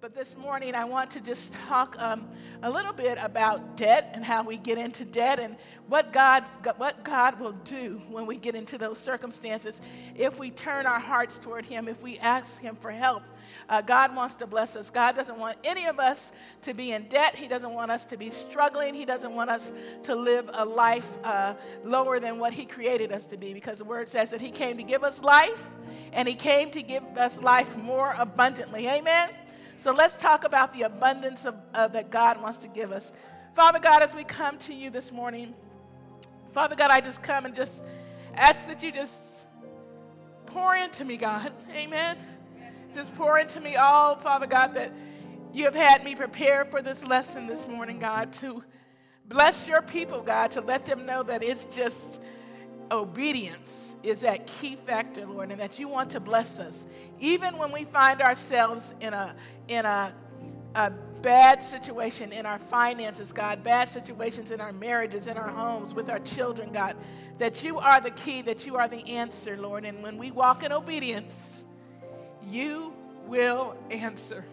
But this morning, I want to just talk um, a little bit about debt and how we get into debt and what God, what God will do when we get into those circumstances if we turn our hearts toward Him, if we ask Him for help. Uh, God wants to bless us. God doesn't want any of us to be in debt. He doesn't want us to be struggling. He doesn't want us to live a life uh, lower than what He created us to be because the Word says that He came to give us life and He came to give us life more abundantly. Amen. So let's talk about the abundance of, uh, that God wants to give us. Father God, as we come to you this morning, Father God, I just come and just ask that you just pour into me, God. Amen. Just pour into me all, Father God, that you have had me prepare for this lesson this morning, God, to bless your people, God, to let them know that it's just obedience is that key factor, Lord, and that you want to bless us. Even when we find ourselves in a, in a, a bad situation in our finances, God, bad situations in our marriages, in our homes, with our children, God, that you are the key, that you are the answer, Lord. And when we walk in obedience, you will answer.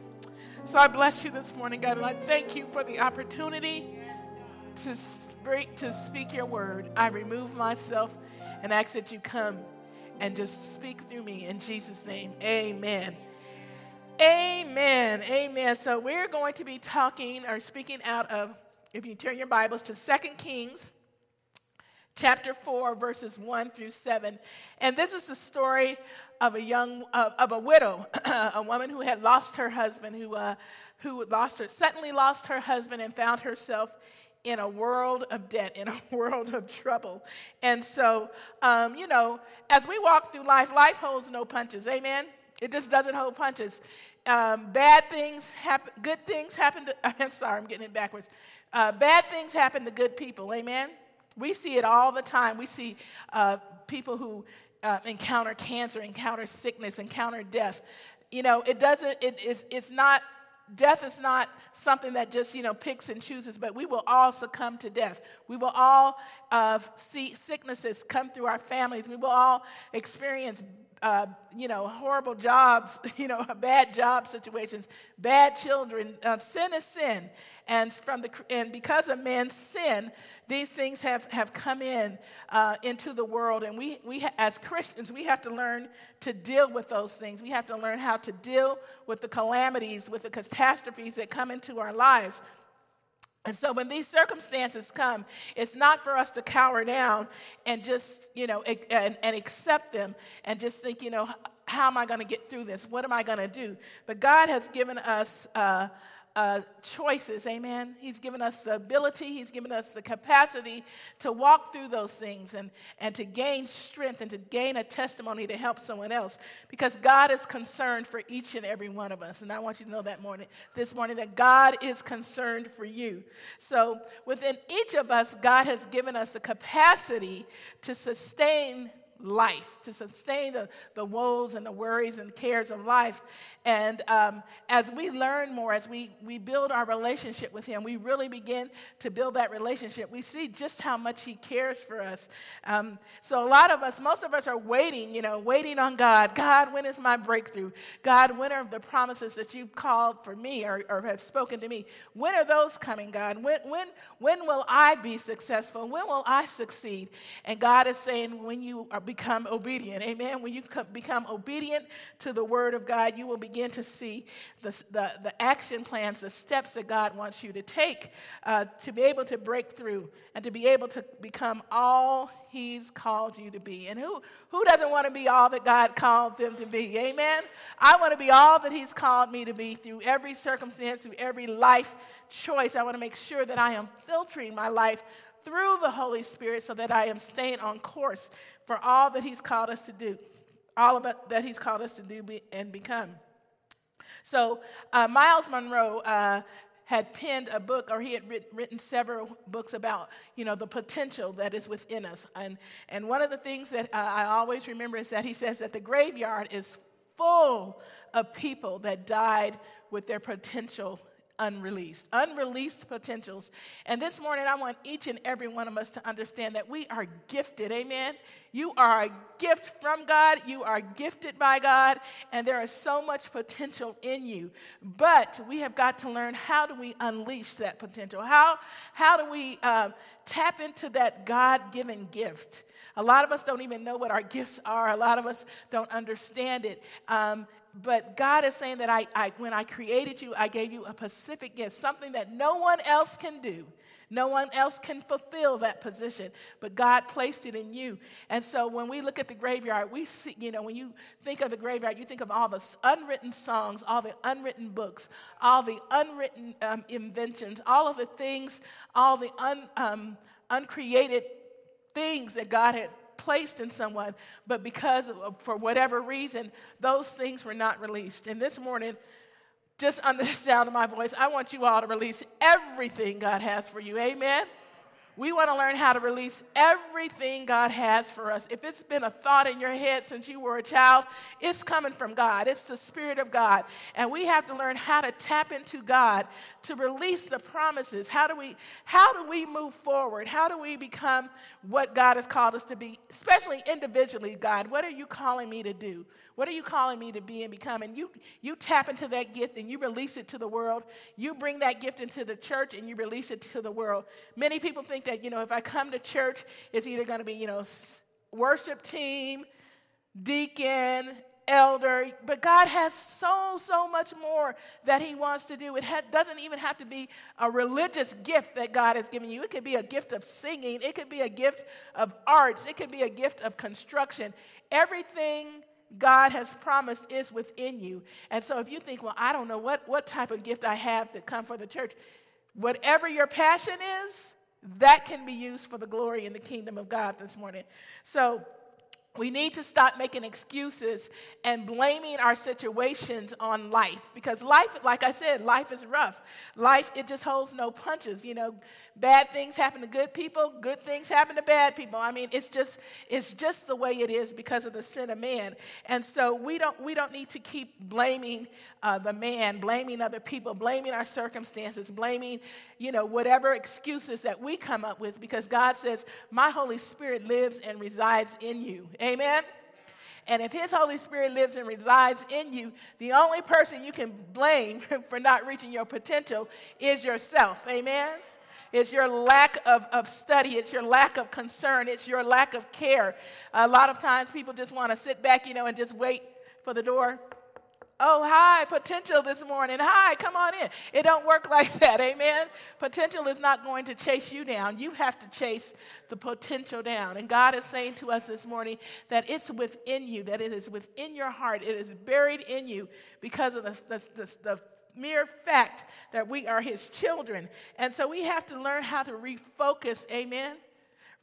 So I bless you this morning, God, and I thank you for the opportunity to speak, to speak your word. I remove myself and ask that you come and just speak through me in Jesus' name. Amen. Amen. Amen. So we're going to be talking or speaking out of, if you turn your Bibles to Second Kings chapter 4 verses 1 through 7 and this is the story of a young of, of a widow a woman who had lost her husband who uh, who lost her suddenly lost her husband and found herself in a world of debt, in a world of trouble. And so, um, you know, as we walk through life, life holds no punches. Amen? It just doesn't hold punches. Um, bad things happen, good things happen to, I'm sorry, I'm getting it backwards. Uh, bad things happen to good people. Amen? We see it all the time. We see uh, people who uh, encounter cancer, encounter sickness, encounter death. You know, it doesn't, it is, it's not death is not something that just you know picks and chooses but we will all succumb to death. We will all uh, see sicknesses come through our families. We will all experience uh, you know, horrible jobs, you know, bad job situations, bad children. Uh, sin is sin, and from the and because of man's sin, these things have have come in uh, into the world, and we we as Christians we have to learn to deal with those things. We have to learn how to deal with the calamities, with the catastrophes that come into our lives. And so when these circumstances come, it's not for us to cower down and just, you know, and, and accept them and just think, you know, how am I going to get through this? What am I going to do? But God has given us uh, uh, choices, amen. He's given us the ability, He's given us the capacity to walk through those things and, and to gain strength and to gain a testimony to help someone else because God is concerned for each and every one of us. And I want you to know that morning, this morning, that God is concerned for you. So within each of us, God has given us the capacity to sustain life, to sustain the, the woes and the worries and cares of life. And um, as we learn more, as we, we build our relationship with Him, we really begin to build that relationship. We see just how much He cares for us. Um, so, a lot of us, most of us are waiting, you know, waiting on God. God, when is my breakthrough? God, when are the promises that you've called for me or, or have spoken to me? When are those coming, God? When, when, when will I be successful? When will I succeed? And God is saying, when you are, become obedient, amen, when you become obedient to the word of God, you will begin to see the, the, the action plans, the steps that God wants you to take uh, to be able to break through and to be able to become all He's called you to be. And who, who doesn't want to be all that God called them to be? Amen? I want to be all that He's called me to be through every circumstance, through every life choice. I want to make sure that I am filtering my life through the Holy Spirit so that I am staying on course for all that He's called us to do, all of that He's called us to do and become. So uh, Myles Munroe uh, had penned a book, or he had writ- written several books about, you know, the potential that is within us. And, and one of the things that uh, I always remember is that he says that the graveyard is full of people that died with their potential unreleased, unreleased potentials. And this morning, I want each and every one of us to understand that we are gifted. Amen. You are a gift from God, you are gifted by God, and there is so much potential in you. But we have got to learn how do we unleash that potential? How, how do we um, tap into that God given gift? A lot of us don't even know what our gifts are. A lot of us don't understand it. Um, but God is saying that I, I, when I created you, I gave you a specific gift, something that no one else can do. No one else can fulfill that position, but God placed it in you. And so when we look at the graveyard, we see, you know, when you think of the graveyard, you think of all the unwritten songs, all the unwritten books, all the unwritten um, inventions, all of the things, all the un, um, uncreated things that God had placed in someone, but because of, for whatever reason, those things were not released. And this morning, just under the sound of my voice, I want you all to release everything God has for you. Amen. We want to learn how to release everything God has for us. If it's been a thought in your head since you were a child, it's coming from God. It's the Spirit of God. And we have to learn how to tap into God to release the promises. How do we, how do we move forward? How do we become what God has called us to be, especially individually, God? What are you calling me to do? What are you calling me to be and become? And you, you tap into that gift and you release it to the world. You bring that gift into the church and you release it to the world. Many people think that, you know, if I come to church, it's either going to be, you know, worship team, deacon, elder, but God has so, so much more that He wants to do. It ha- doesn't even have to be a religious gift that God has given you. It could be a gift of singing, it could be a gift of arts, it could be a gift of construction. Everything God has promised is within you. And so if you think, well, I don't know what, what type of gift I have to come for the church, whatever your passion is, that can be used for the glory in the kingdom of God this morning. So we need to stop making excuses and blaming our situations on life because life, like I said, life is rough. Life, it just holds no punches. You know, bad things happen to good people, good things happen to bad people. I mean, it's just, it's just the way it is because of the sin of man. And so we don't, we don't need to keep blaming uh, the man, blaming other people, blaming our circumstances, blaming, you know, whatever excuses that we come up with because God says, My Holy Spirit lives and resides in you. Amen? And if His Holy Spirit lives and resides in you, the only person you can blame for not reaching your potential is yourself. Amen? It's your lack of, of study. It's your lack of concern. It's your lack of care. A lot of times people just want to sit back, you know, and just wait for the door Oh, hi, potential this morning. Hi, come on in. It don't work like that, amen? Potential is not going to chase you down. You have to chase the potential down. And God is saying to us this morning that it's within you, that it is within your heart, it is buried in you because of the, the, the, the mere fact that we are His children. And so we have to learn how to refocus, amen?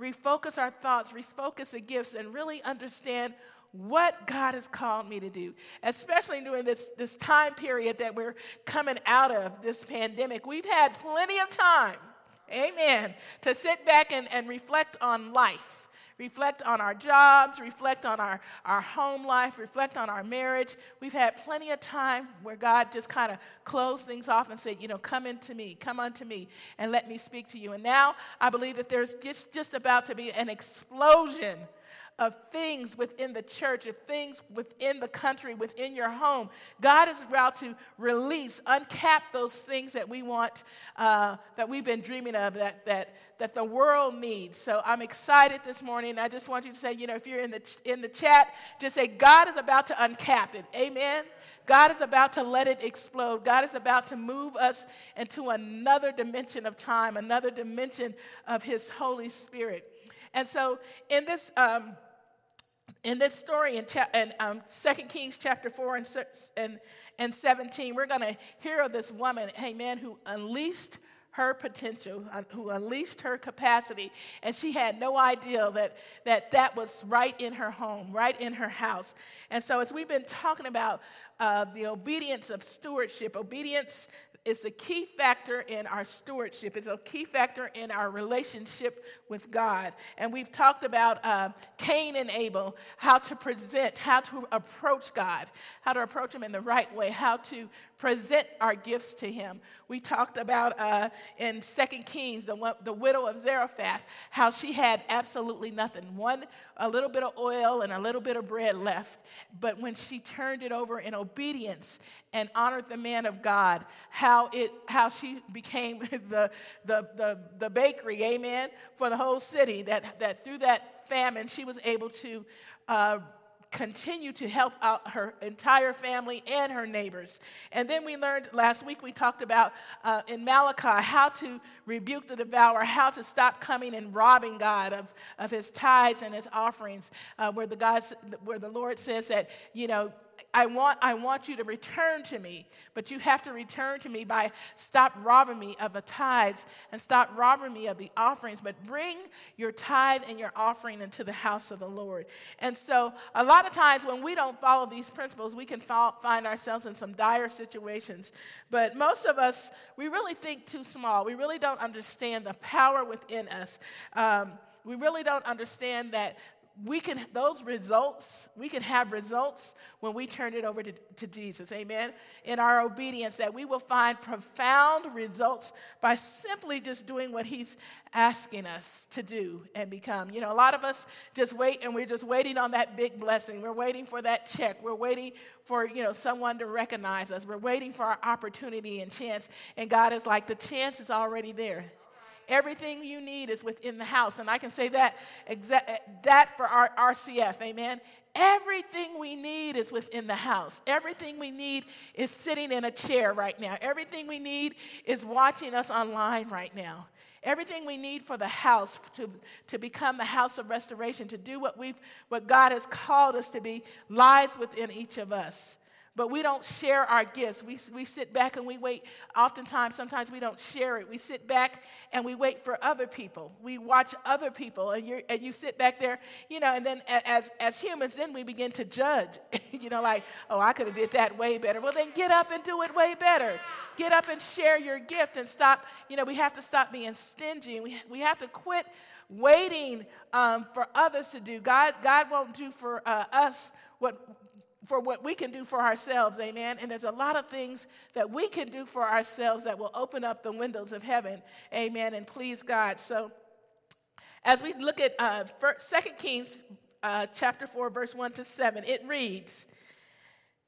Refocus our thoughts, refocus the gifts, and really understand what God has called me to do, especially during this, this time period that we're coming out of this pandemic. We've had plenty of time, amen, to sit back and, and reflect on life. Reflect on our jobs, reflect on our, our home life, reflect on our marriage. We've had plenty of time where God just kind of closed things off and said, you know, come into me, come unto me, and let me speak to you. And now I believe that there's just, just about to be an explosion of things within the church, of things within the country, within your home. God is about to release, uncap those things that we want, uh, that we've been dreaming of, that, that, that the world needs. So I'm excited this morning. I just want you to say, you know, if you're in the, in the chat, just say, God is about to uncap it. Amen. God is about to let it explode. God is about to move us into another dimension of time, another dimension of His Holy Spirit. And so in this, um, in this story in, cha- in um, 2 Kings chapter 4 and, and, and 17, we're going to hear of this woman, man, who unleashed her potential, who unleashed her capacity, and she had no idea that, that that was right in her home, right in her house. And so, as we've been talking about uh, the obedience of stewardship, obedience is a key factor in our stewardship. It's a key factor in our relationship with God. And we've talked about uh, Cain and Abel, how to present, how to approach God, how to approach Him in the right way, how to present our gifts to him. We talked about uh, in Second Kings, the, the widow of Zarephath, how she had absolutely nothing. One, a little bit of oil and a little bit of bread left. But when she turned it over in obedience and honored the man of God, how, it, how she became the, the, the, the bakery, amen, for the whole city, that, that through that famine, she was able to uh, continue to help out her entire family and her neighbors. And then we learned last week, we talked about uh, in Malachi how to rebuke the devourer, how to stop coming and robbing God of, of his tithes and his offerings, uh, where, the God, where the Lord says that, you know, I want, I want you to return to me, but you have to return to me by stop robbing me of the tithes and stop robbing me of the offerings, but bring your tithe and your offering into the house of the Lord. And so, a lot of times when we don't follow these principles, we can find ourselves in some dire situations. But most of us, we really think too small. We really don't understand the power within us. Um, we really don't understand that we can those results we can have results when we turn it over to, to jesus amen? In our obedience that we will find profound results by simply just doing what he's asking us to do and become. You know a lot of us just wait and we're just waiting on that big blessing. We're waiting for that check. We're waiting for you know someone to recognize us. We're waiting for our opportunity and chance. And god is like the chance is already there Everything you need is within the house. And I can say that, exa- eh, that for our RCF, amen. Everything we need is within the house. Everything we need is sitting in a chair right now. Everything we need is watching us online right now. Everything we need for the house to, to become the house of restoration, to do what, we've, what God has called us to be, lies within each of us but we don't share our gifts. We, we sit back and we wait. Oftentimes, sometimes we don't share it. We sit back and we wait for other people. We watch other people, and, you and you sit back there, you know, and then as, as humans, then we begin to judge. you know, like, oh, I could have did that way better. Well, then get up and do it way better. Get up and share your gift and stop, you know, we have to stop being stingy. We, we have to quit waiting um, for others to do. God, God won't do for uh, us what for what we can do for ourselves, amen. And there's a lot of things that we can do for ourselves that will open up the windows of heaven, amen, and please God. So, as we look at uh, 2 Kings uh, chapter 4, verse 1 to 7, it reads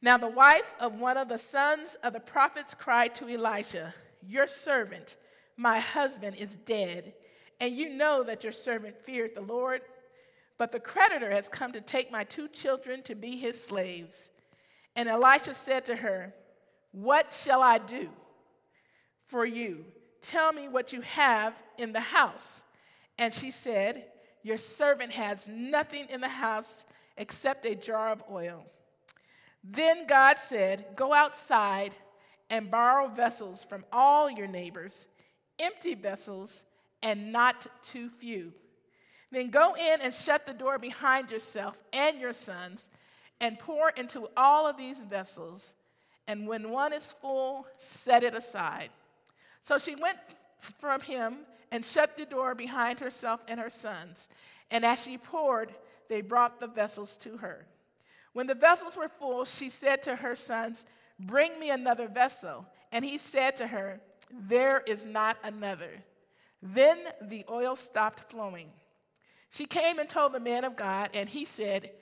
Now the wife of one of the sons of the prophets cried to Elisha, Your servant, my husband, is dead, and you know that your servant feared the Lord but the creditor has come to take my two children to be his slaves. And Elisha said to her, What shall I do for you? Tell me what you have in the house. And she said, Your servant has nothing in the house except a jar of oil. Then God said, Go outside and borrow vessels from all your neighbors, empty vessels, and not too few. Then go in and shut the door behind yourself and your sons, and pour into all of these vessels. And when one is full, set it aside. So she went from him and shut the door behind herself and her sons. And as she poured, they brought the vessels to her. When the vessels were full, she said to her sons, Bring me another vessel. And he said to her, There is not another. Then the oil stopped flowing. She came and told the man of God, and he said,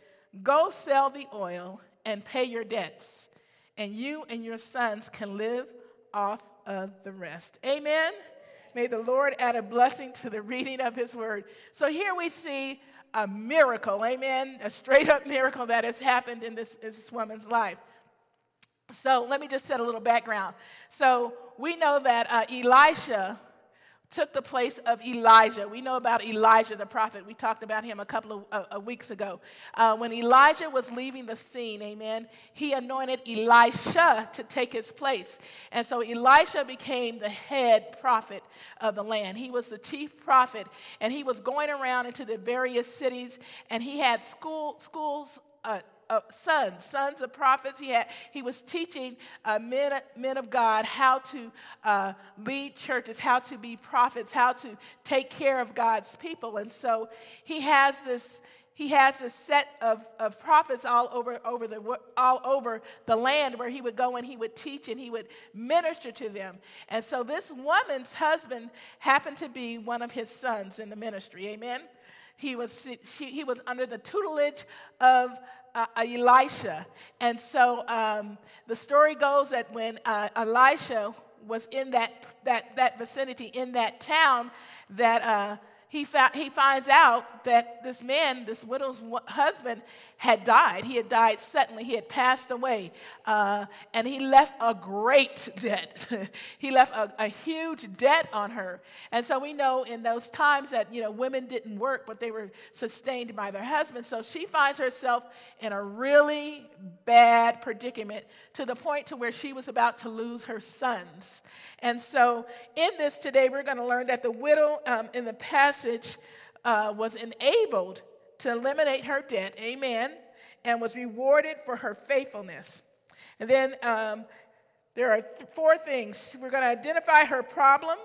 Go sell the oil and pay your debts, and you and your sons can live off of the rest. Amen. May the Lord add a blessing to the reading of his word. So here we see a miracle, amen, a straight up miracle that has happened in this, this woman's life. So let me just set a little background. So we know that uh, Elisha took the place of Elijah. We know about Elijah the prophet. We talked about him a couple of uh, uh, weeks ago. Uh, when Elijah was leaving the scene, amen, he anointed Elisha to take his place. And so Elisha became the head prophet of the land. He was the chief prophet, and he was going around into the various cities, and he had school, schools. Uh, uh, sons, sons of prophets. He, had, he was teaching uh, men, men of God how to uh, lead churches, how to be prophets, how to take care of God's people. And so he has this he has a set of, of prophets all over, over the, all over the land where he would go and he would teach and he would minister to them. And so this woman's husband happened to be one of his sons in the ministry. Amen. He was, she, he was under the tutelage of uh, Elisha. And so um, the story goes that when uh, Elisha was in that, that, that vicinity, in that town, that uh, he, found, he finds out that this man, this widow's husband, had died. He had died suddenly. He had passed away. Uh, and he left a great debt. he left a, a, huge debt on her. And so we know in those times that, you know, women didn't work, but they were sustained by their husbands. So she finds herself in a really bad predicament to the point to where she was about to lose her sons. And so in this today, we're going to learn that the widow um, in the passage uh, was enabled to eliminate her debt, amen, and was rewarded for her faithfulness. And then um, there are th- four things. We're going to identify her problem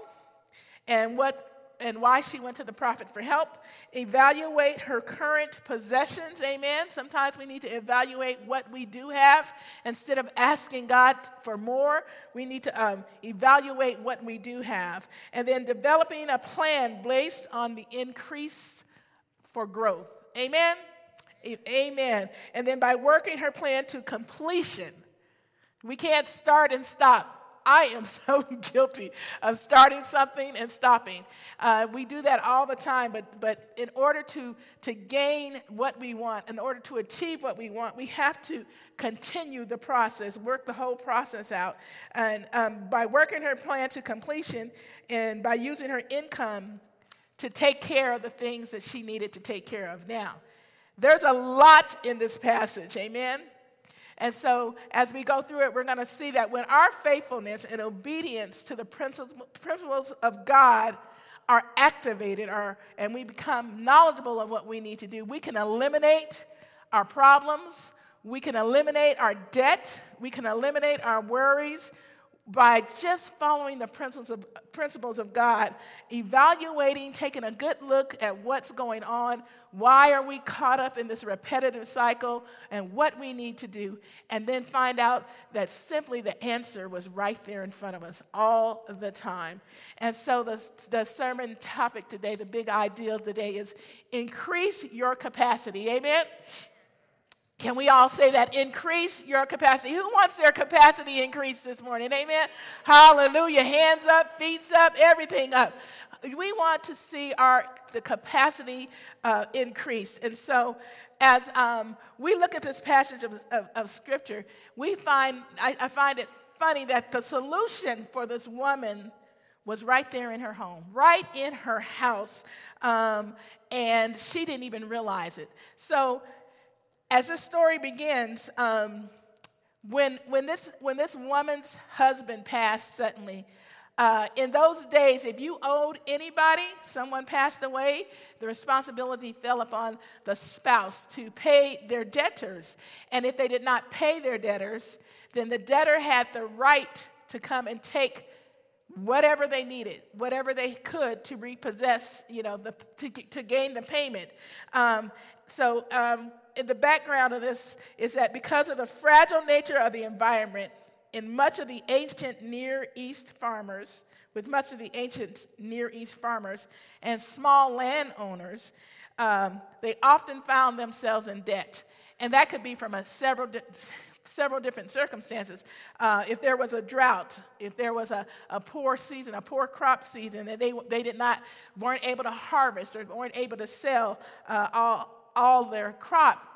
and what and why she went to the prophet for help. Evaluate her current possessions. Amen. Sometimes we need to evaluate what we do have. Instead of asking God for more, we need to um, evaluate what we do have. And then developing a plan based on the increase for growth. Amen. Amen. And then by working her plan to completion, we can't start and stop. I am so guilty of starting something and stopping. Uh, we do that all the time, but, but in order to, to gain what we want, in order to achieve what we want, we have to continue the process, work the whole process out. And um, by working her plan to completion and by using her income to take care of the things that she needed to take care of. Now, there's a lot in this passage, amen? And so, as we go through it, we're going to see that when our faithfulness and obedience to the principles of God are activated and we become knowledgeable of what we need to do, we can eliminate our problems, we can eliminate our debt, we can eliminate our worries, by just following the principles of, principles of God, evaluating, taking a good look at what's going on, why are we caught up in this repetitive cycle, and what we need to do, and then find out that simply the answer was right there in front of us all the time. And so the, the sermon topic today, the big idea today is increase your capacity. Amen? Can we all say that? Increase your capacity. Who wants their capacity increased this morning? Amen. Hallelujah. Hands up, feet up, everything up. We want to see our the capacity uh, increase. And so, as um, we look at this passage of, of, of scripture, we find I, I find it funny that the solution for this woman was right there in her home, right in her house, um, and she didn't even realize it. So as this story begins, um, when, when, this, when this woman's husband passed suddenly, uh, in those days, if you owed anybody, someone passed away, the responsibility fell upon the spouse to pay their debtors. And if they did not pay their debtors, then the debtor had the right to come and take whatever they needed, whatever they could to repossess, you know, the, to, to gain the payment. Um, so um, the background of this is that because of the fragile nature of the environment, in much of the ancient Near East farmers, with much of the ancient Near East farmers and small landowners, um, they often found themselves in debt. And that could be from a several, several different circumstances. Uh, if there was a drought, if there was a, a poor season, a poor crop season, and they, they did not, weren't able to harvest or weren't able to sell uh, all, all their crop,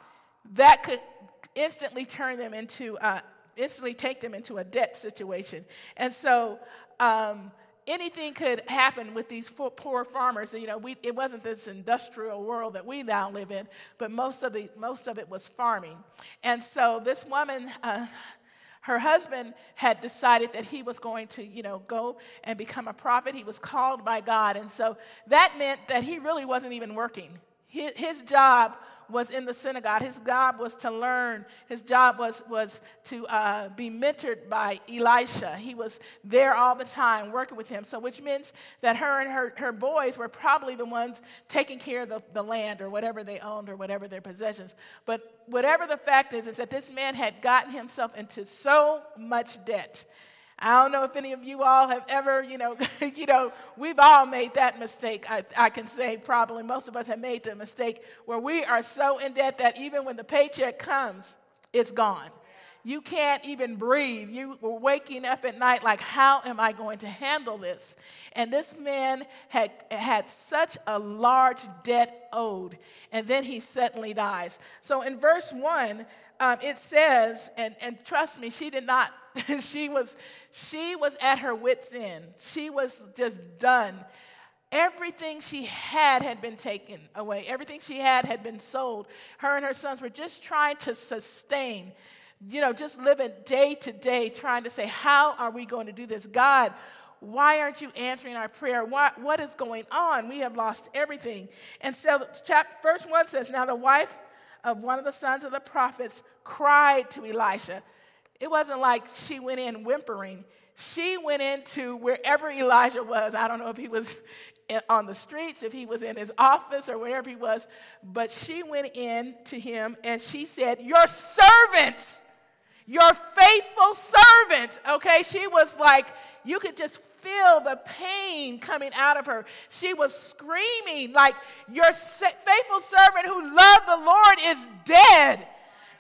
that could instantly turn them into, uh, instantly take them into a debt situation. And so, um, anything could happen with these poor farmers. You know, we, it wasn't this industrial world that we now live in, but most of, the, most of it was farming. And so this woman, uh, her husband had decided that he was going to, you know, go and become a prophet. He was called by God. And so that meant that he really wasn't even working. His, his job was in the synagogue. His job was to learn. His job was, was to uh, be mentored by Elisha. He was there all the time working with him. So, which means that her and her, her boys were probably the ones taking care of the, the land or whatever they owned or whatever their possessions. But whatever the fact is, is that this man had gotten himself into so much debt I don't know if any of you all have ever, you know, you know, we've all made that mistake. I, I can say probably most of us have made the mistake where we are so in debt that even when the paycheck comes, it's gone. You can't even breathe. You were waking up at night like, how am I going to handle this? And this man had had such a large debt owed, and then he suddenly dies. So in verse 1, um, it says, and, and trust me, she did not, she was, she was at her wits' end. She was just done. Everything she had had been taken away. Everything she had had been sold. Her and her sons were just trying to sustain, you know, just living day to day, trying to say, How are we going to do this? God, why aren't you answering our prayer? What, what is going on? We have lost everything. And so, chapter, verse 1 says, Now the wife of one of the sons of the prophets cried to Elisha. It wasn't like she went in whimpering. She went into wherever Elijah was. I don't know if he was on the streets, if he was in his office or wherever he was, but she went in to him and she said, Your servant, your faithful servant. Okay, she was like, you could just feel the pain coming out of her. She was screaming, like, Your faithful servant who loved the Lord is dead.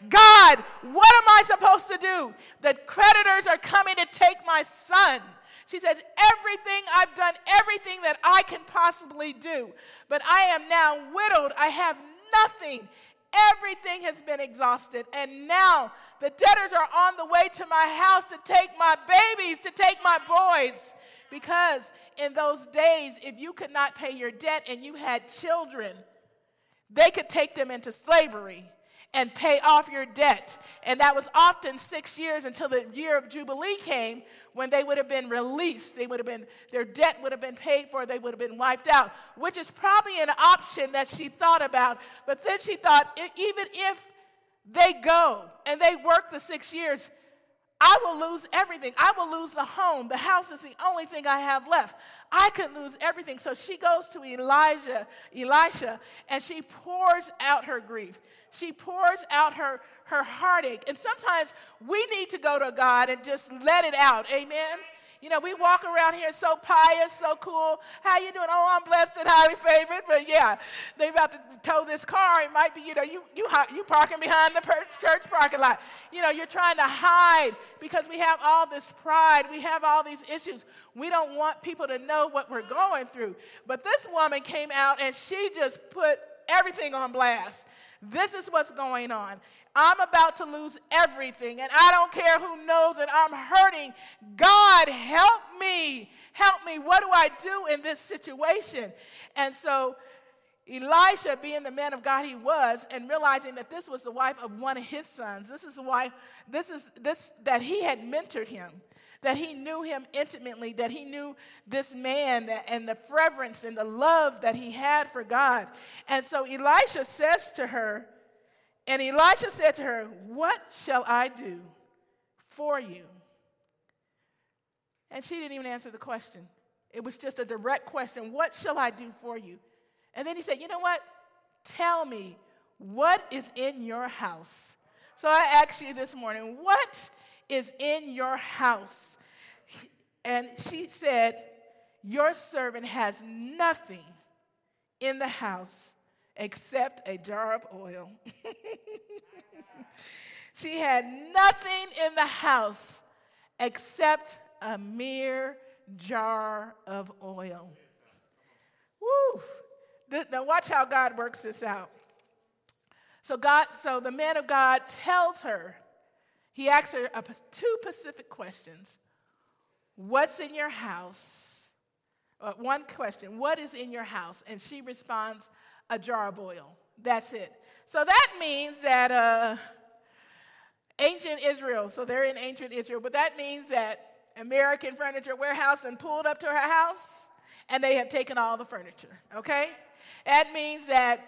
God, what am I supposed to do? The creditors are coming to take my son. She says, Everything, I've done everything that I can possibly do, but I am now widowed. I have nothing. Everything has been exhausted. And now the debtors are on the way to my house to take my babies, to take my boys. Because in those days, if you could not pay your debt and you had children, they could take them into slavery and pay off your debt. And that was often six years until the year of Jubilee came when they would have been released. They would have been, their debt would have been paid for, they would have been wiped out, which is probably an option that she thought about. But then she thought, even if they go and they work the six years, I will lose everything. I will lose the home. The house is the only thing I have left. I could lose everything. So she goes to Elijah, Elisha, and she pours out her grief. She pours out her, her heartache. And sometimes we need to go to God and just let it out. Amen. You know, we walk around here so pious, so cool. How you doing? Oh, I'm blessed and highly favored. But yeah, they about to tow this car. It might be, you know, you you you parking behind the church parking lot. You know, you're trying to hide because we have all this pride. We have all these issues. We don't want people to know what we're going through. But this woman came out and she just put everything on blast. This is what's going on. I'm about to lose everything, and I don't care who knows that I'm hurting. God, help me. Help me. What do I do in this situation? And so, Elisha, being the man of God he was, and realizing that this was the wife of one of his sons, this is the wife, this is this that he had mentored him, that he knew him intimately, that he knew this man and the reverence and the love that he had for God. And so Elisha says to her, and Elisha said to her, What shall I do for you? And she didn't even answer the question. It was just a direct question What shall I do for you? And then he said, You know what? Tell me, what is in your house? So I asked you this morning, What is in your house? And she said, Your servant has nothing in the house except a jar of oil. she had nothing in the house except a mere jar of oil. Woo! now watch how God works this out. So God, so the man of God tells her, he asks her two specific questions. What's in your house? Uh, one question, what is in your house? And she responds, a jar of oil. That's it. So that means that uh, ancient Israel, so they're in ancient Israel, but that means that American Furniture Warehouse and pulled up to her house and they have taken all the furniture, okay? That means that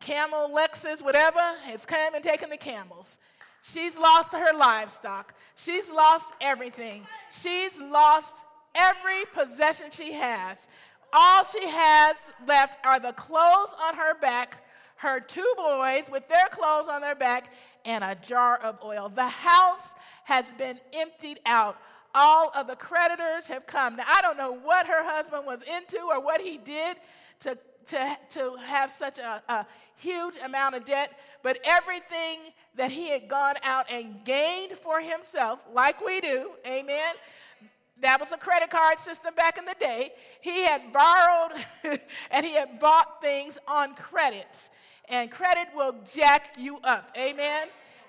camel, Lexus, whatever, has come and taken the camels. She's lost her livestock. She's lost everything. She's lost every possession she has. All she has left are the clothes on her back, her two boys with their clothes on their back, and a jar of oil. The house has been emptied out. All of the creditors have come. Now, I don't know what her husband was into or what he did to, to, to have such a, a huge amount of debt, but everything that he had gone out and gained for himself, like we do, amen. That was a credit card system back in the day. He had borrowed and he had bought things on credits, and credit will jack you up, amen.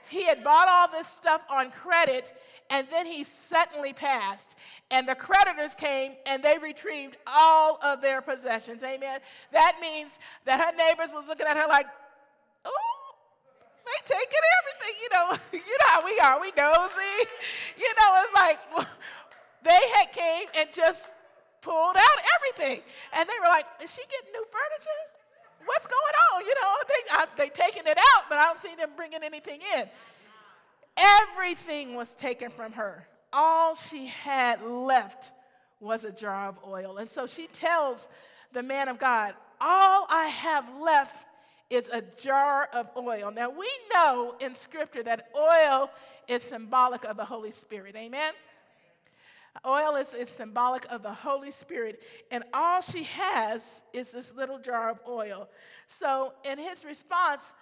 He had bought all this stuff on credit, and then he suddenly passed. And the creditors came and they retrieved all of their possessions. Amen. That means that her neighbors was looking at her like, oh, they taking everything. You know, you know how we are. We nosy. You know, it's like they had came and just pulled out everything. And they were like, is she getting new furniture? What's going on? You know, they, I, they taking it out, but I don't see them bringing anything in. Everything was taken from her. All she had left was a jar of oil. And so she tells the man of God, All I have left is a jar of oil. Now, we know in Scripture that oil is symbolic of the Holy Spirit. Amen? Oil is, is symbolic of the Holy Spirit, and all she has is this little jar of oil. So, in his response,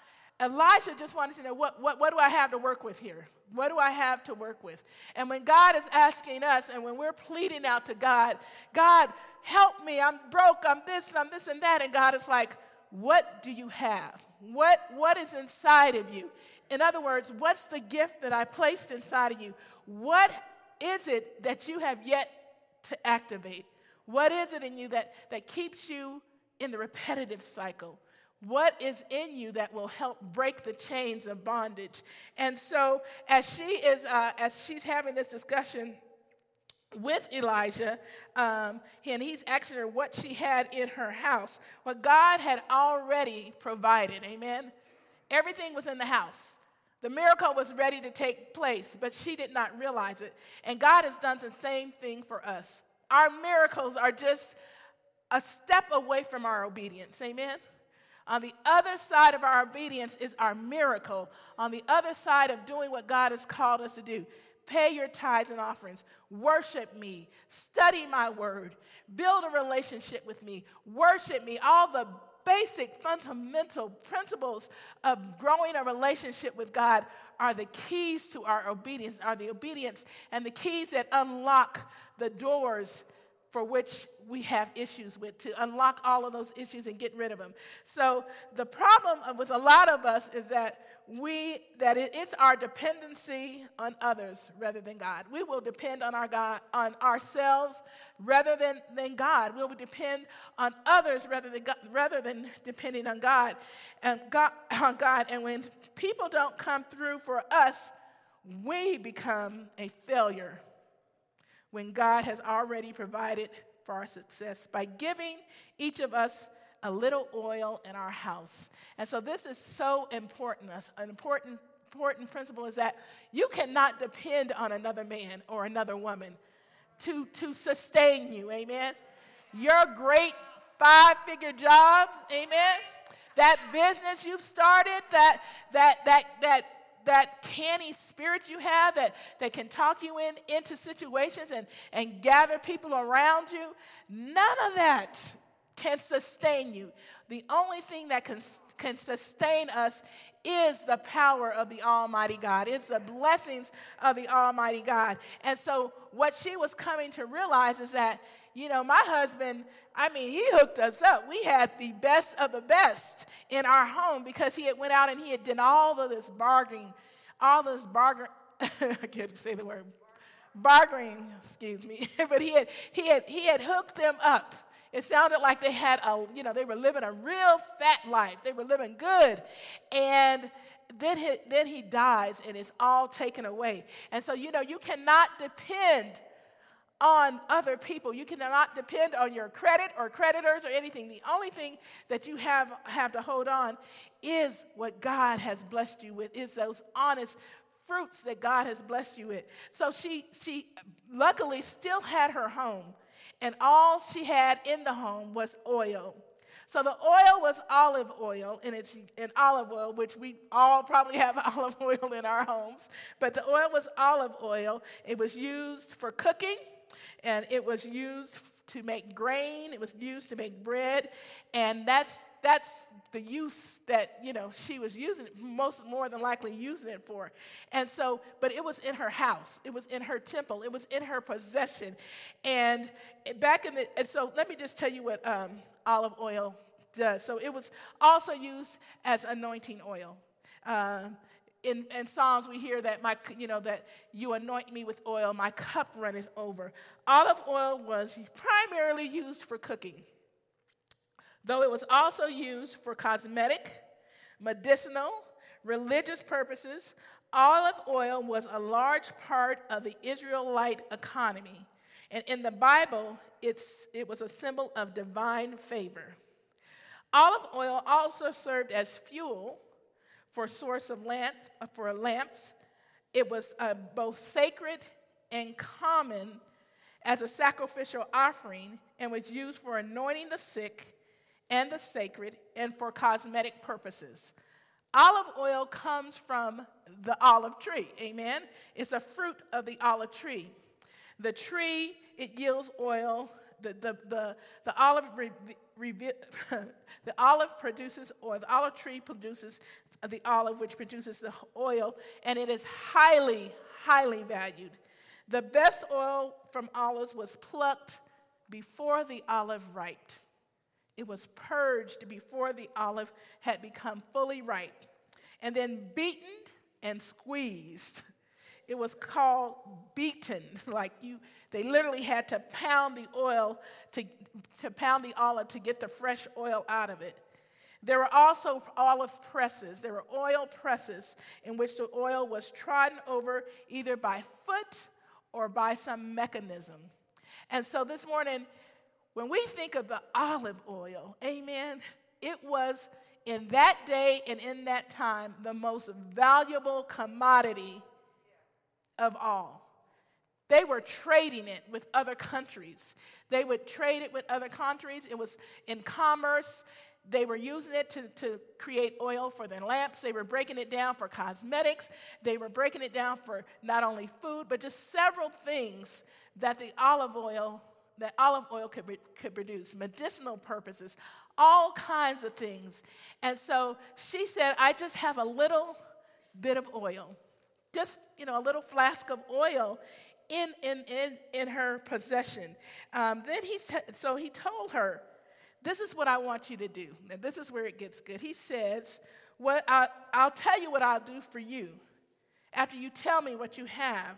Elijah just wanted to know what, what, what do I have to work with here? What do I have to work with? And when God is asking us, and when we're pleading out to God, God, help me, I'm broke, I'm this, I'm this, and that, and God is like, what do you have? What, what is inside of you? In other words, what's the gift that I placed inside of you? What is it that you have yet to activate? What is it in you that, that keeps you in the repetitive cycle? What is in you that will help break the chains of bondage? And so, as she is, uh, as she's having this discussion with Elijah, um, and he's asking her what she had in her house. What God had already provided. Amen. Everything was in the house. The miracle was ready to take place, but she did not realize it. And God has done the same thing for us. Our miracles are just a step away from our obedience. Amen. On the other side of our obedience is our miracle. On the other side of doing what God has called us to do, pay your tithes and offerings, worship me, study my word, build a relationship with me, worship me, all the basic fundamental principles of growing a relationship with God are the keys to our obedience, are the obedience and the keys that unlock the doors for which we have issues with, to unlock all of those issues and get rid of them. So the problem with a lot of us is that we that it's our dependency on others rather than God. We will depend on our God on ourselves rather than, than God. We will depend on others rather than God, rather than depending on God and God on God. And when people don't come through for us, we become a failure. When God has already provided for our success by giving each of us a little oil in our house. And so this is so important. An important, important principle is that you cannot depend on another man or another woman to, to sustain you. Amen. Your great five figure job, amen. That business you've started, that that that that that canny spirit you have that, that can talk you in into situations and, and gather people around you, none of that can sustain you. The only thing that can, can sustain us is the power of the Almighty God. It's the blessings of the Almighty God. And so, what she was coming to realize is that, you know, my husband, I mean, he hooked us up. We had the best of the best in our home because he had went out and he had done all of this bargaining, all this bargain. I can't say the word bargaining, excuse me, but he had, he had, he had hooked them up it sounded like they had a, you know, they were living a real fat life. They were living good. And then he, then he dies and it's all taken away. And so, you know, you cannot depend on other people. You cannot depend on your credit or creditors or anything. The only thing that you have, have to hold on is what God has blessed you with, is those honest fruits that God has blessed you with. So she, she luckily still had her home, and all she had in the home was oil. So the oil was olive oil, and it's in olive oil, which we all probably have olive oil in our homes. But the oil was olive oil. It was used for cooking, and it was used to make grain. It was used to make bread, and that's that's the use that you know she was using most more than likely using it for. And so, but it was in her house. It was in her temple. It was in her possession. And back in the and so let me just tell you what um, olive oil does. So it was also used as anointing oil. Uh, in, in Psalms, we hear that my, you know, that you anoint me with oil, my cup runneth over. Olive oil was primarily used for cooking, though it was also used for cosmetic, medicinal, religious purposes. Olive oil was a large part of the Israelite economy. And in the Bible, it's, it was a symbol of divine favor. Olive oil also served as fuel for source of lamps, uh, for lamps. It was uh, both sacred and common as a sacrificial offering and was used for anointing the sick and the sacred and for cosmetic purposes. Olive oil comes from the olive tree. Amen. It's a fruit of the olive tree. The tree, it yields oil. The, the, the, the olive re, re, the olive produces oil. The olive tree produces the olive, which produces the oil, and it is highly, highly valued. The best oil from olives was plucked before the olive ripe. It was purged before the olive had become fully ripe, and then beaten and squeezed. It was called beaten, like you, they literally had to pound the oil to, to pound the olive to get the fresh oil out of it. There were also olive presses. There were oil presses in which the oil was trodden over either by foot or by some mechanism. And so this morning, when we think of the olive oil, amen, it was in that day and in that time the most valuable commodity of all. They were trading it with other countries. They would trade it with other countries. It was in commerce. They were using it to, to create oil for their lamps. They were breaking it down for cosmetics. They were breaking it down for not only food, but just several things that the olive oil, that olive oil could, could produce, medicinal purposes, all kinds of things. And so she said, I just have a little bit of oil, just, you know, a little flask of oil in, in, in, in her possession. Um, then he said, so he told her, this is what I want you to do. And this is where it gets good. He says, what I, I'll tell you what I'll do for you after you tell me what you have.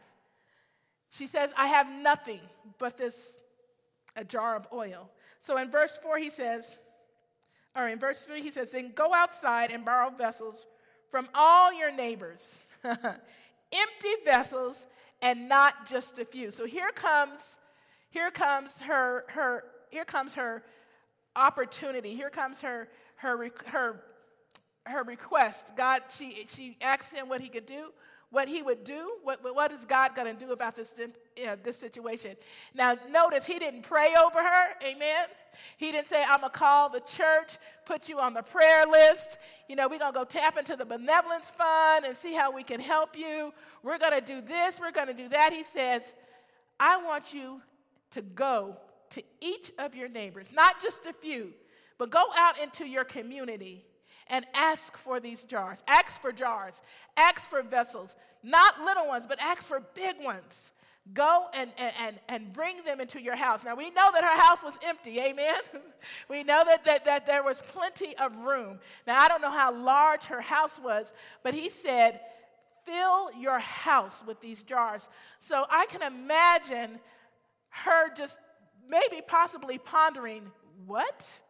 She says, I have nothing but this, a jar of oil. So in verse 4, he says, or in verse 3, he says, Then go outside and borrow vessels from all your neighbors, empty vessels, and not just a few. So here comes, here comes her, her, here comes her opportunity. Here comes her, her, her, her request. God, she, she asked him what he could do, what he would do. What, what is God going to do about this, you uh, know, this situation? Now, notice he didn't pray over her. Amen. He didn't say, I'm going to call the church, put you on the prayer list. You know, we're going to go tap into the benevolence fund and see how we can help you. We're going to do this, we're going to do that. He says, I want you to go to each of your neighbors, not just a few, but go out into your community and ask for these jars. Ask for jars, ask for vessels, not little ones, but ask for big ones. Go and, and, and bring them into your house. Now, we know that her house was empty, amen? we know that, that, that there was plenty of room. Now, I don't know how large her house was, but he said, fill your house with these jars. So I can imagine her just maybe possibly pondering, what?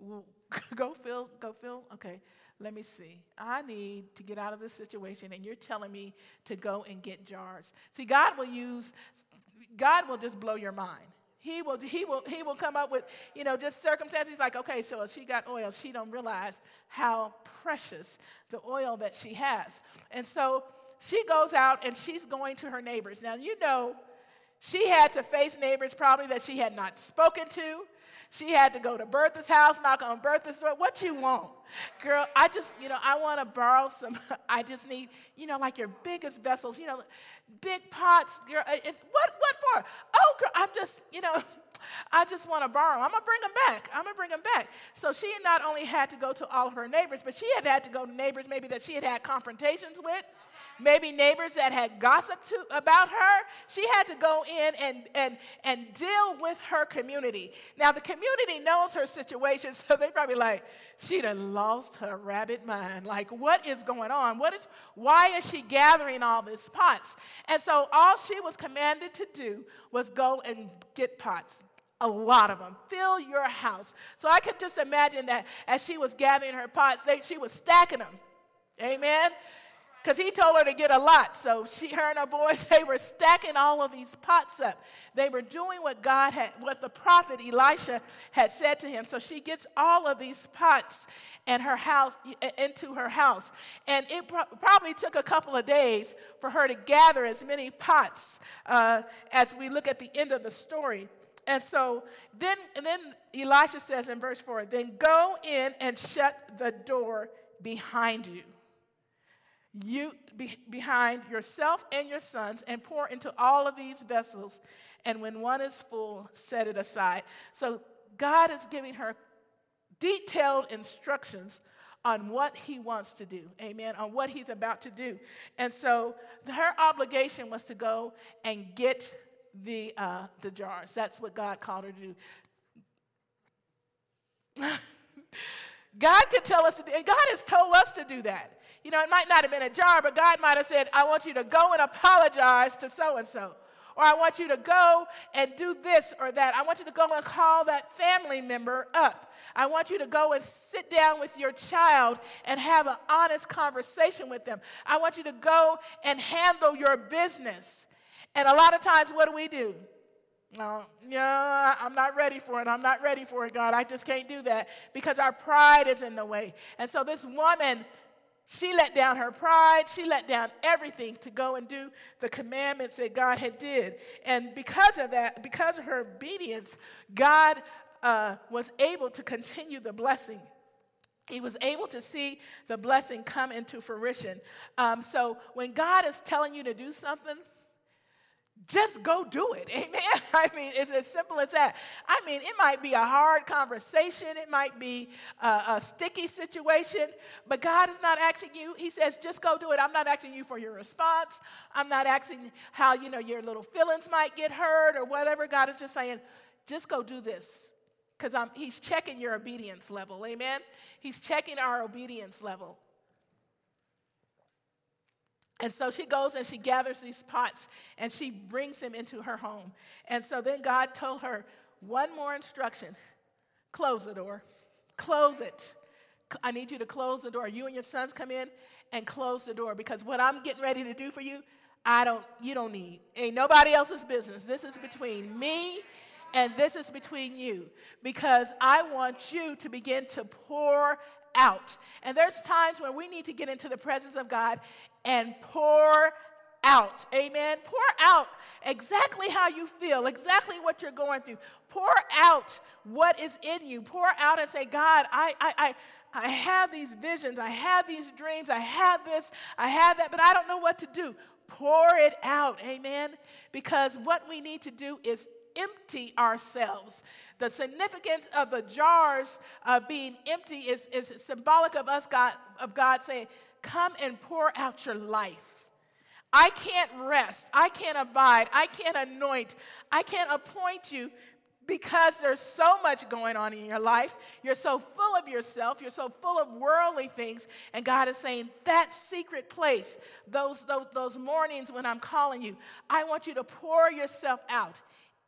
go fill, go fill. Okay, let me see. I need to get out of this situation, and you're telling me to go and get jars. See, God will use God will just blow your mind. He will, he will, he will come up with, you know, just circumstances like, okay, so if she got oil, she don't realize how precious the oil that she has. And so she goes out and she's going to her neighbors. Now, you know, she had to face neighbors probably that she had not spoken to. She had to go to Bertha's house, knock on Bertha's door. What you want? Girl, I just, you know, I want to borrow some. I just need, you know, like your biggest vessels, you know, big pots. Girl, uh, it's, what, what for? Oh, girl, I'm just, you know, I just want to borrow. I'm going to bring them back. I'm going to bring them back. So she not only had to go to all of her neighbors, but she had had to go to neighbors maybe that she had had confrontations with maybe neighbors that had gossiped to, about her. She had to go in and, and, and deal with her community. Now, the community knows her situation, so they probably like, she done lost her rabbit mind. Like, what is going on? What is, why is she gathering all these pots? And so all she was commanded to do was go and get pots, a lot of them. Fill your house. So I could just imagine that as she was gathering her pots, they, she was stacking them. Amen because he told her to get a lot. So she, her and her boys, they were stacking all of these pots up. They were doing what God had, what the prophet Elisha had said to him. So she gets all of these pots and her house into her house, and it pro- probably took a couple of days for her to gather as many pots uh, as we look at the end of the story. And so then, and then Elisha says in verse 4 then go in and shut the door behind you you be, behind yourself and your sons and pour into all of these vessels. And when one is full set it aside. So god is giving her detailed instructions on what he wants to do. Amen. On what he's about to do. And so her obligation was to go and get the uh, the jars. That's what god called her to do. God could tell us to do and god has told us to do that you know, it might not have been a jar, but God might have said, I want you to go and apologize to so and so. Or I want you to go and do this or that. I want you to go and call that family member up. I want you to go and sit down with your child and have an honest conversation with them. I want you to go and handle your business. And a lot of times, what do we do? No, yeah, I'm not ready for it. I'm not ready for it, God. I just can't do that because our pride is in the way. And so this woman she let down her pride. She let down everything to go and do the commandments that God had did. And because of that, because of her obedience, God uh, was able to continue the blessing. He was able to see the blessing come into fruition. Um, so when God is telling you to do something, just go do it. Amen. I mean, it's as simple as that. I mean, it might be a hard conversation, it might be a, a, sticky situation, but God is not asking you. He says, just go do it. I'm not asking you for your response. I'm not asking how, you know, your little feelings might get hurt or whatever. God is just saying, just go do this. Because He's checking your obedience level. Amen. He's checking our obedience level. And so she goes and she gathers these pots and she brings them into her home. And so then God told her one more instruction close the door, close it. I need you to close the door. You and your sons come in and close the door because what I'm getting ready to do for you, I don't, you don't need. Ain't nobody else's business. This is between me and this is between you because I want you to begin to pour out. And there's times when we need to get into the presence of God and pour out. Amen. Pour out exactly how you feel, exactly what you're going through. Pour out what is in you. Pour out and say, God, I, I, I, I have these visions, I have these dreams, I have this, I have that, but I don't know what to do. Pour it out. Amen. Because what we need to do is empty ourselves. The significance of the jars uh, being empty is, is symbolic of us, God, of God saying, Come and pour out your life. I can't rest. I can't abide. I can't anoint. I can't appoint you because there's so much going on in your life. You're so full of yourself. You're so full of worldly things. And God is saying, that secret place, those, those, those mornings when I'm calling you, I want you to pour yourself out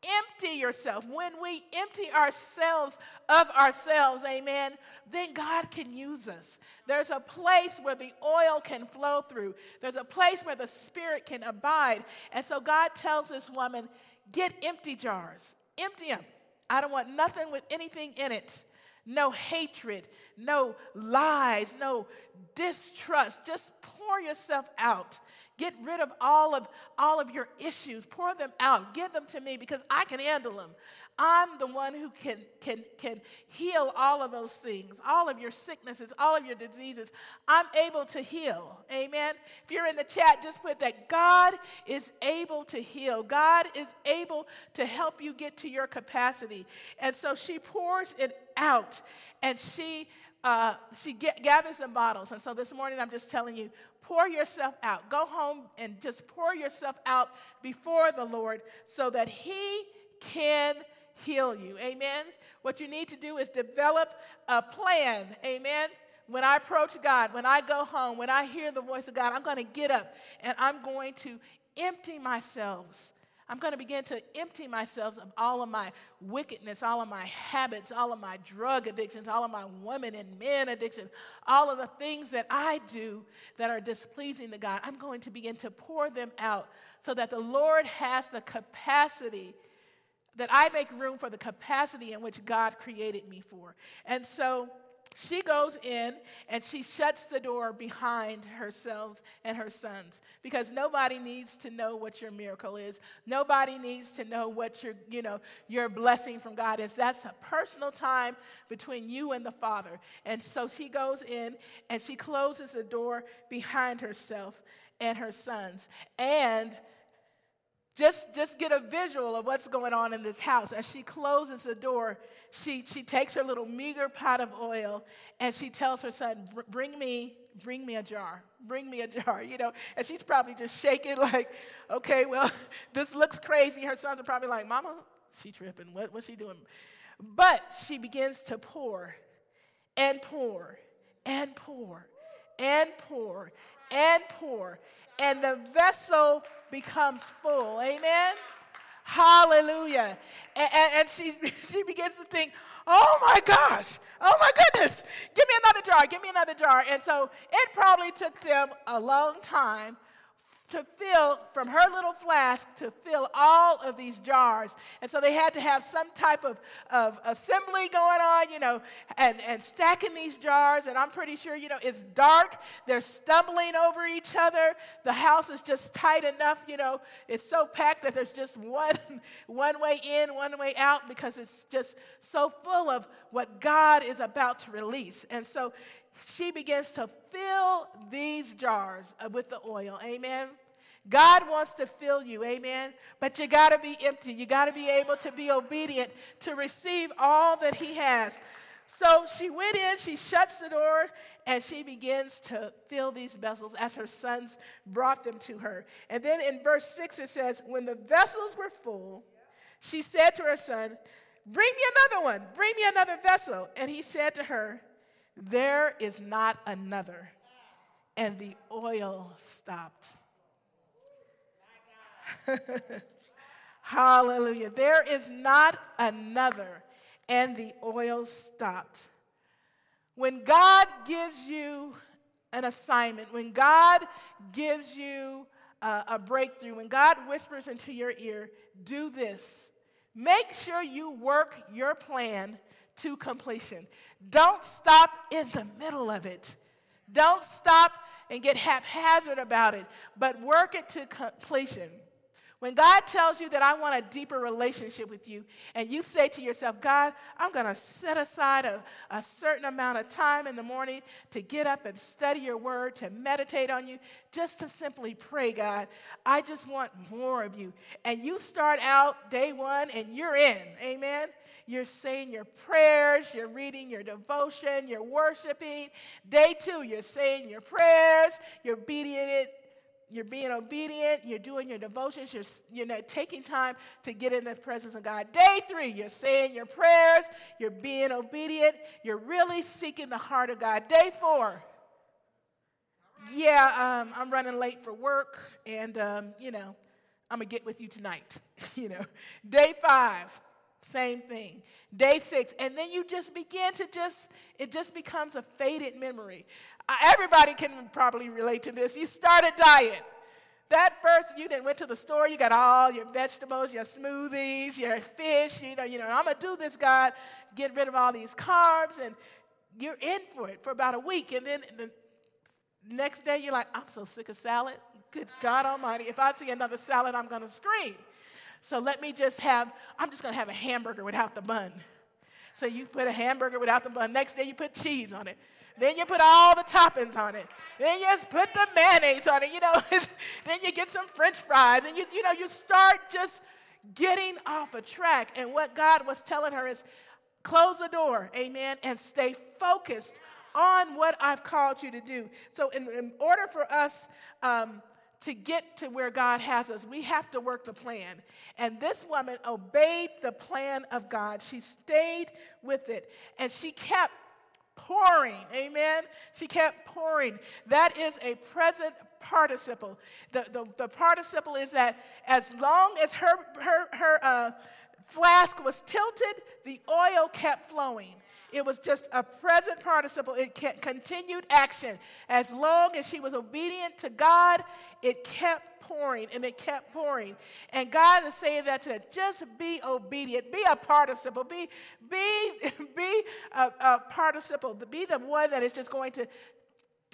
empty yourself, when we empty ourselves of ourselves, amen, then God can use us. There's a place where the oil can flow through, there's a place where the Spirit can abide. And so God tells this woman, get empty jars, empty them. I don't want nothing with anything in it. No hatred, no lies, no distrust. Just pour yourself out. Get rid of all of all of your issues. Pour them out. Give them to me because I can handle them. I'm the one who can, can, can heal all of those things, all of your sicknesses, all of your diseases. I'm able to heal. Amen. If you're in the chat, just put that God is able to heal. God is able to help you get to your capacity. And so she pours it out and she uh, she get, gathers the bottles. And so this morning, I'm just telling you, pour yourself out. Go home and just pour yourself out before the Lord so that He can heal you. Amen. What you need to do is develop a plan. Amen. When I approach God, when I go home, when I hear the voice of God, I'm going to get up and I'm going to empty myself I'm going to begin to empty myself of all of my wickedness, all of my habits, all of my drug addictions, all of my women and men addictions, all of the things that I do that are displeasing to God. I'm going to begin to pour them out so that the Lord has the capacity, that I make room for the capacity in which God created me for. And so, she goes in and she shuts the door behind herself and her sons because nobody needs to know what your miracle is. Nobody needs to know what your, you know, your blessing from God is. That's a personal time between you and the Father. And so she goes in and she closes the door behind herself and her sons. And just, just get a visual of what's going on in this house. As she closes the door, she, she takes her little meager pot of oil and she tells her son, Bring me, bring me a jar. Bring me a jar, you know. And she's probably just shaking, like, okay, well, this looks crazy. Her sons are probably like, Mama, she tripping. What, what's she doing? But she begins to pour and pour and pour and pour and pour and the vessel becomes full. Amen? Hallelujah. And, and, and, she, she begins to think, oh my gosh, oh my goodness, give me another jar, give me another jar. And so it probably took them a long time to fill from her little flask to fill all of these jars. And so they had to have some type of, of assembly going on, you know, and, and stacking these jars. And I'm pretty sure, you know, it's dark. They're stumbling over each other. The house is just tight enough, you know, it's so packed that there's just one, one way in, one way out because it's just so full of what God is about to release. And so she begins to fill these jars with the oil. Amen. God wants to fill you, amen. But you got to be empty. You got to be able to be obedient to receive all that He has. So she went in, she shuts the door, and she begins to fill these vessels as her sons brought them to her. And then in verse 6 it says, When the vessels were full, she said to her son, Bring me another one, bring me another vessel. And he said to her, there is not another. And the oil stopped. Hallelujah. There is not another. And the oil stopped. When God gives you an assignment, when God gives you a, a breakthrough, when God whispers into your ear, do this. Make sure you work your plan to completion. Don't stop in the middle of it. Don't stop and get haphazard about it, but work it to completion. When God tells you that I want a deeper relationship with you, and you say to yourself, God, I'm going to set aside a, a, certain amount of time in the morning to get up and study your word, to meditate on you, just to simply pray, God, I just want more of you. And you start out day one and you're in. Amen. You're saying your prayers, you're reading your devotion, you're worshiping. Day two, you're saying your prayers, you're obedient, you're being obedient, you're doing your devotions, you're, you're not taking time to get in the presence of God. Day three, you're saying your prayers, you're being obedient, you're really seeking the heart of God. Day four, yeah, um, I'm running late for work, and, um, you know, I'm to get with you tonight. you know, day five, same thing. Day six, and then you just begin to just, it just becomes a faded memory. Everybody can probably relate to this. You start a diet. That first, you didn't went to the store, you got all your vegetables, your smoothies, your fish, you know, you know, I'm gonna do this, God, get rid of all these carbs, and you're in for it for about a week. And then the next day you're like, I'm so sick of salad. Good God Almighty, if I see another salad, I'm gonna scream. So let me just have, I'm just gonna have a hamburger without the bun. So you put a hamburger without the bun. Next day you put cheese on it. Then you put all the toppings on it. Then you just put the mayonnaise on it, you know. then you get some french fries. And you, you know, you start just getting off a track. And what God was telling her is close the door, amen, and stay focused on what I've called you to do. So, in, in order for us um, to get to where God has us, we have to work the plan. And this woman obeyed the plan of God. She stayed with it, and she kept pouring. Amen. She kept pouring. That is a present participle. The, the, the participle is that as long as her, her, her uh, flask was tilted, the oil kept flowing. It was just a present participle. It continued action. As long as she was obedient to God, it kept pouring and it kept pouring. And God is saying that to just be obedient, be a participle, be, be, be a, a participle, be the one that is just going to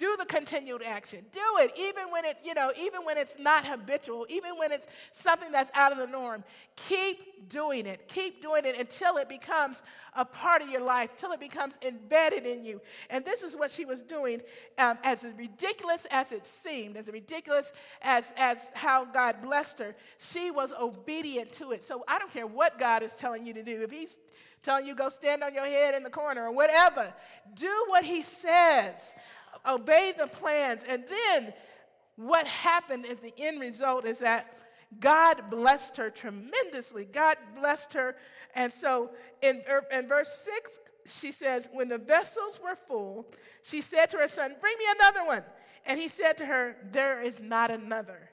do the continued action. Do it even when it, you know, even when it's not habitual, even when it's something that's out of the norm. Keep doing it. Keep doing it until it becomes a part of your life, till it becomes embedded in you. And this is what she was doing. Um, as ridiculous as it seemed, as ridiculous as as how God blessed her, she was obedient to it. So I don't care what God is telling you to do. If He's telling you go stand on your head in the corner or whatever, do what He says obeyed the plans. And then what happened is the end result is that God blessed her tremendously. God blessed her. And so in, er, in verse 6, she says, When the vessels were full, she said to her son, Bring me another one. And he said to her, There is not another.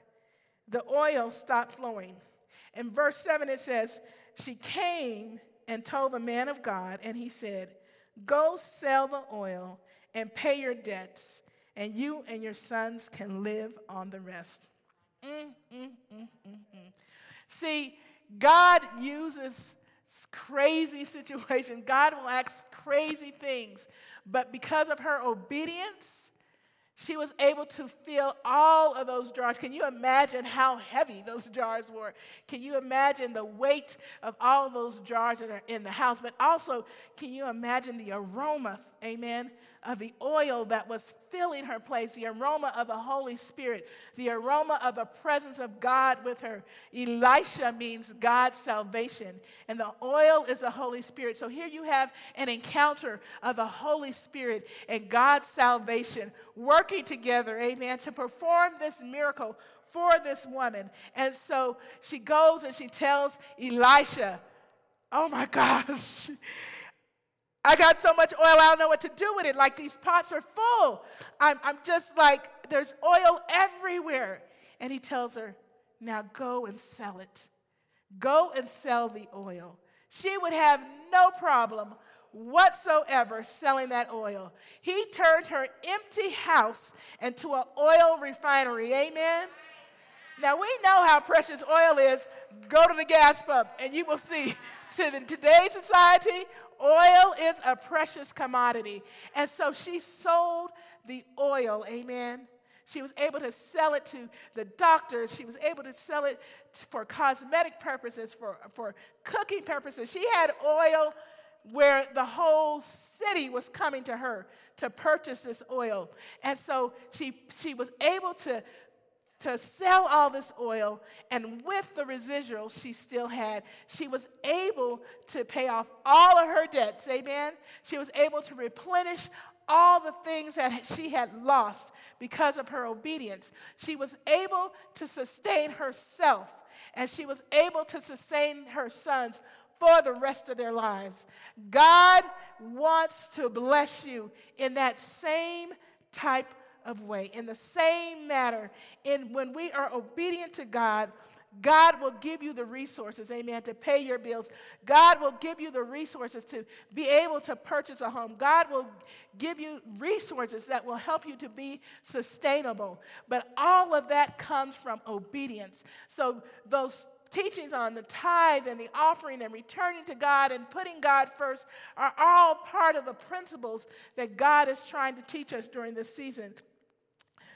The oil stopped flowing. In verse 7, it says, She came and told the man of God, and he said, Go sell the oil and pay your debts, and you and your sons can live on the rest. Mm, mm, mm, mm, mm. See, God uses crazy situations. God will ask crazy things. But because of her obedience, she was able to fill all of those jars. Can you imagine how heavy those jars were? Can you imagine the weight of all of those jars that are in the house? But also, can you imagine the aroma, amen, of the oil that was filling her place, the aroma of the Holy Spirit, the aroma of the presence of God with her. Elisha means God's salvation, and the oil is the Holy Spirit. So here you have an encounter of the Holy Spirit and God's salvation working together, amen, to perform this miracle for this woman. And so she goes and she tells Elisha, Oh my gosh. I got so much oil, I don't know what to do with it. Like these pots are full. I'm, I'm just like, there's oil everywhere. And he tells her, now go and sell it. Go and sell the oil. She would have no problem whatsoever selling that oil. He turned her empty house into an oil refinery. Amen. Now we know how precious oil is. Go to the gas pump and you will see to today's society, Oil is a precious commodity. And so she sold the oil, amen. She was able to sell it to the doctors. She was able to sell it for cosmetic purposes, for, for cooking purposes. She had oil where the whole city was coming to her to purchase this oil. And so she, she was able to to sell all this oil, and with the residual she still had, she was able to pay off all of her debts. Amen. She was able to replenish all the things that she had lost because of her obedience. She was able to sustain herself, and she was able to sustain her sons for the rest of their lives. God wants to bless you in that same type of way. In the same manner, in when we are obedient to God, God will give you the resources, amen, to pay your bills. God will give you the resources to be able to purchase a home. God will give you resources that will help you to be sustainable. But all of that comes from obedience. So those teachings on the tithe and the offering and returning to God and putting God first are all part of the principles that God is trying to teach us during this season.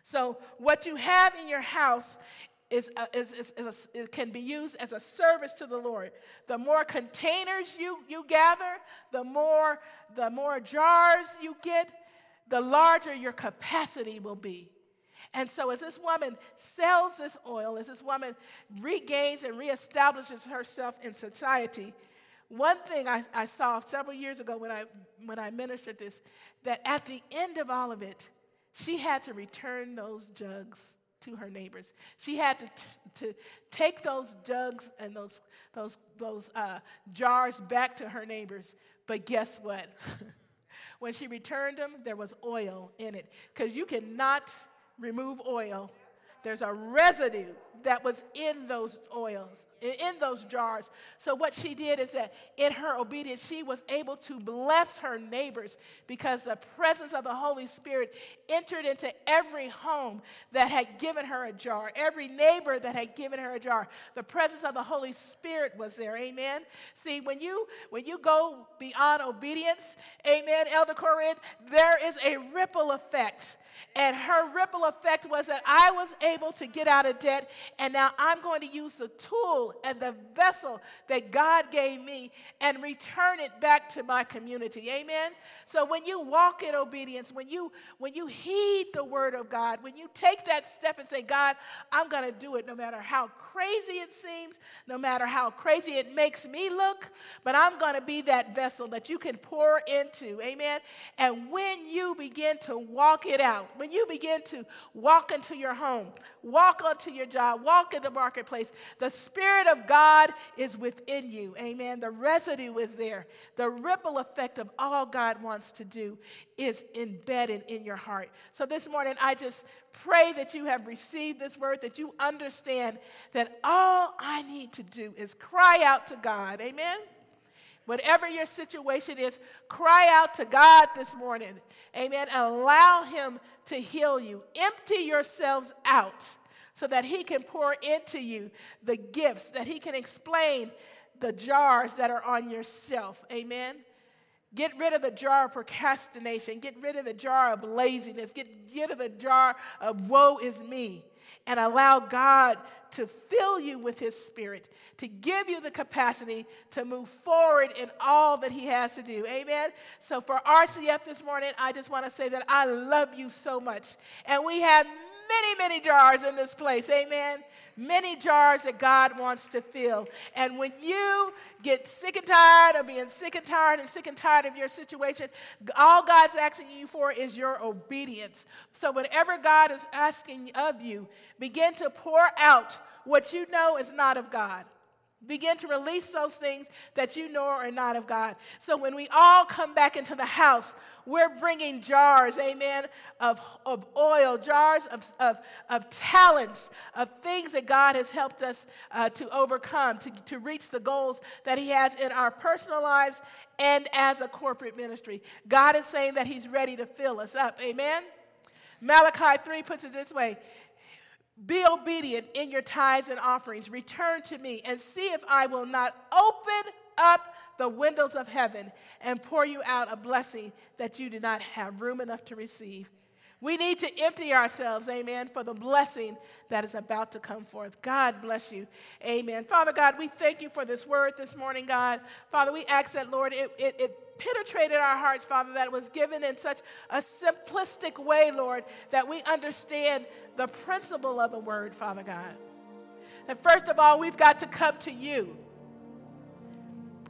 So, what you have in your house is, is, is, is a, it can be used as a service to the Lord. The more containers you, you gather, the more, the more jars you get, the larger your capacity will be. And so, as this woman sells this oil, as this woman regains and reestablishes herself in society, one thing I, I, saw several years ago when I, when I ministered this, that at the end of all of it, she had to return those jugs to her neighbors. She had to, t- to take those jugs and those, those, those uh, jars back to her neighbors. But guess what? when she returned them, there was oil in it. Because you cannot remove oil, there's a residue that was in those oils, in those jars. So, what she did is that in her obedience, she was able to bless her neighbors because the presence of the Holy Spirit entered into every home that had given her a jar, every neighbor that had given her a jar. The presence of the Holy Spirit was there. Amen. See, when you when you go beyond obedience, amen, Elder Corinne, there is a ripple effect. And her ripple effect was that I was able to get out of debt and now I'm going to use the tool and the vessel that God gave me and return it back to my community. Amen. So when you walk in obedience, when you when you heed the word of God, when you take that step and say, God, I'm going to do it no matter how crazy it seems, no matter how crazy it makes me look, but I'm going to be that vessel that you can pour into. Amen. And when you begin to walk it out, when you begin to walk into your home, walk onto your job, walk in the marketplace, the Spirit of God is within you. Amen. The residue is there. The ripple effect of all God wants to do is embedded in your heart. So this morning, I just pray that you have received this word, that you understand that all I need to do is cry out to God. Amen. Whatever your situation is, cry out to God this morning. Amen. Allow Him to heal you. Empty yourselves out so that He can pour into you the gifts, that He can explain the jars that are on yourself. Amen. Get rid of the jar of procrastination. Get rid of the jar of laziness. Get rid of the jar of woe is me. And allow God to fill you with His Spirit, to give you the capacity to move forward in all that He has to do. Amen. So for RCF this morning, I just want to say that I love you so much. And we have many, many jars in this place. Amen. Many jars that God wants to fill. And when you get sick and tired of being sick and tired and sick and tired of your situation, all God's asking you for is your obedience. So, whatever God is asking of you, begin to pour out what you know is not of God. Begin to release those things that you know are not of God. So, when we all come back into the house, we're bringing jars, amen, of, of oil, jars of, of, of talents, of things that God has helped us uh, to overcome, to, to reach the goals that He has in our personal lives and as a corporate ministry. God is saying that He's ready to fill us up, amen. Malachi 3 puts it this way Be obedient in your tithes and offerings. Return to me and see if I will not open up the windows of heaven and pour you out a blessing that you do not have room enough to receive. We need to empty ourselves, amen, for the blessing that is about to come forth. God bless you, amen. Father God, we thank you for this word this morning, God. Father, we ask that, Lord, it, it, it penetrated our hearts, Father, that was given in such a simplistic way, Lord, that we understand the principle of the word, Father God. And first of all, we've got to come to you.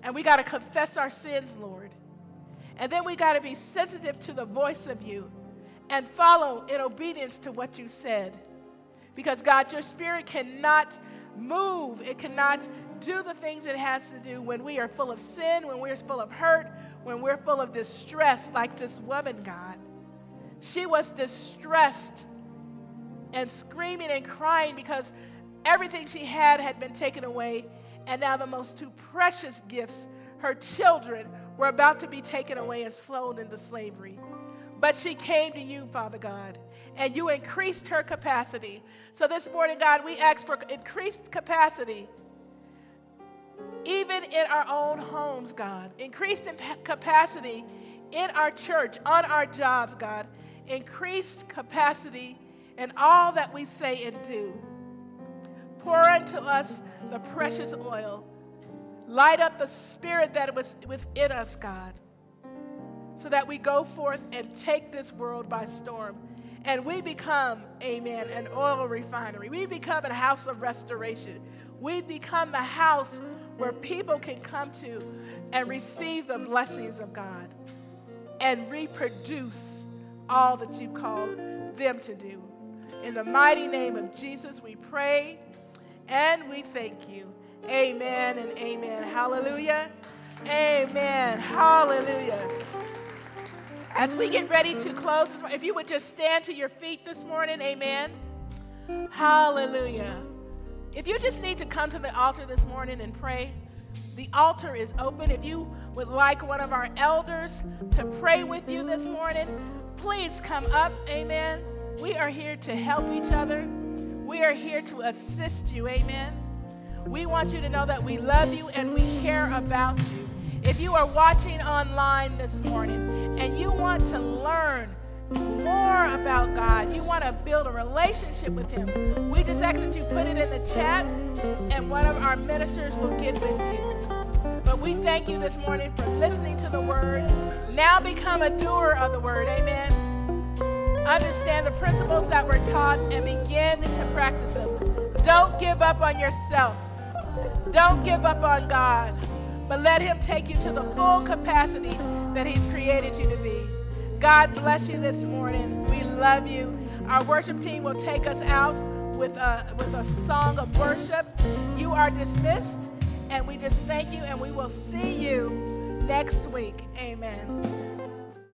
And we got to confess our sins, Lord. And then we got to be sensitive to the voice of you and follow in obedience to what you said. Because, God, your spirit cannot move, it cannot do the things it has to do when we are full of sin, when we're full of hurt, when we're full of distress, like this woman, God. She was distressed and screaming and crying because Everything she had had been taken away, and now the most two precious gifts, her children, were about to be taken away and sold into slavery. But she came to you, Father God, and you increased her capacity. So this morning, God, we ask for increased capacity, even in our own homes, God. Increased in capacity in our church, on our jobs, God. Increased capacity in all that we say and do. Pour unto us the precious oil. Light up the spirit that was within us, God, so that we go forth and take this world by storm. And we become, amen, an oil refinery. We become a house of restoration. We become the house where people can come to and receive the blessings of God and reproduce all that you called them to do. In the mighty name of Jesus, we pray and we thank you. Amen and amen. Hallelujah. Amen. Hallelujah. As we get ready to close, if you would just stand to your feet this morning, amen. Hallelujah. If you just need to come to the altar this morning and pray, the altar is open. If you would like one of our elders to pray with you this morning, please come up. Amen. We are here to help each other. We are here to assist you. Amen. We want you to know that we love you and we care about you. If you are watching online this morning and you want to learn more about God, you want to build a relationship with Him, we just ask that you put it in the chat and one of our ministers will get with you. But we thank you this morning for listening to the word. Now become a doer of the word. Amen. Understand the principles that were taught and begin to practice them. Don't give up on yourself. Don't give up on God, but let Him take you to the full capacity that He's created you to be. God bless you this morning. We love you. Our worship team will take us out with a, with a song of worship. You are dismissed, and we just thank you, and we will see you next week. Amen.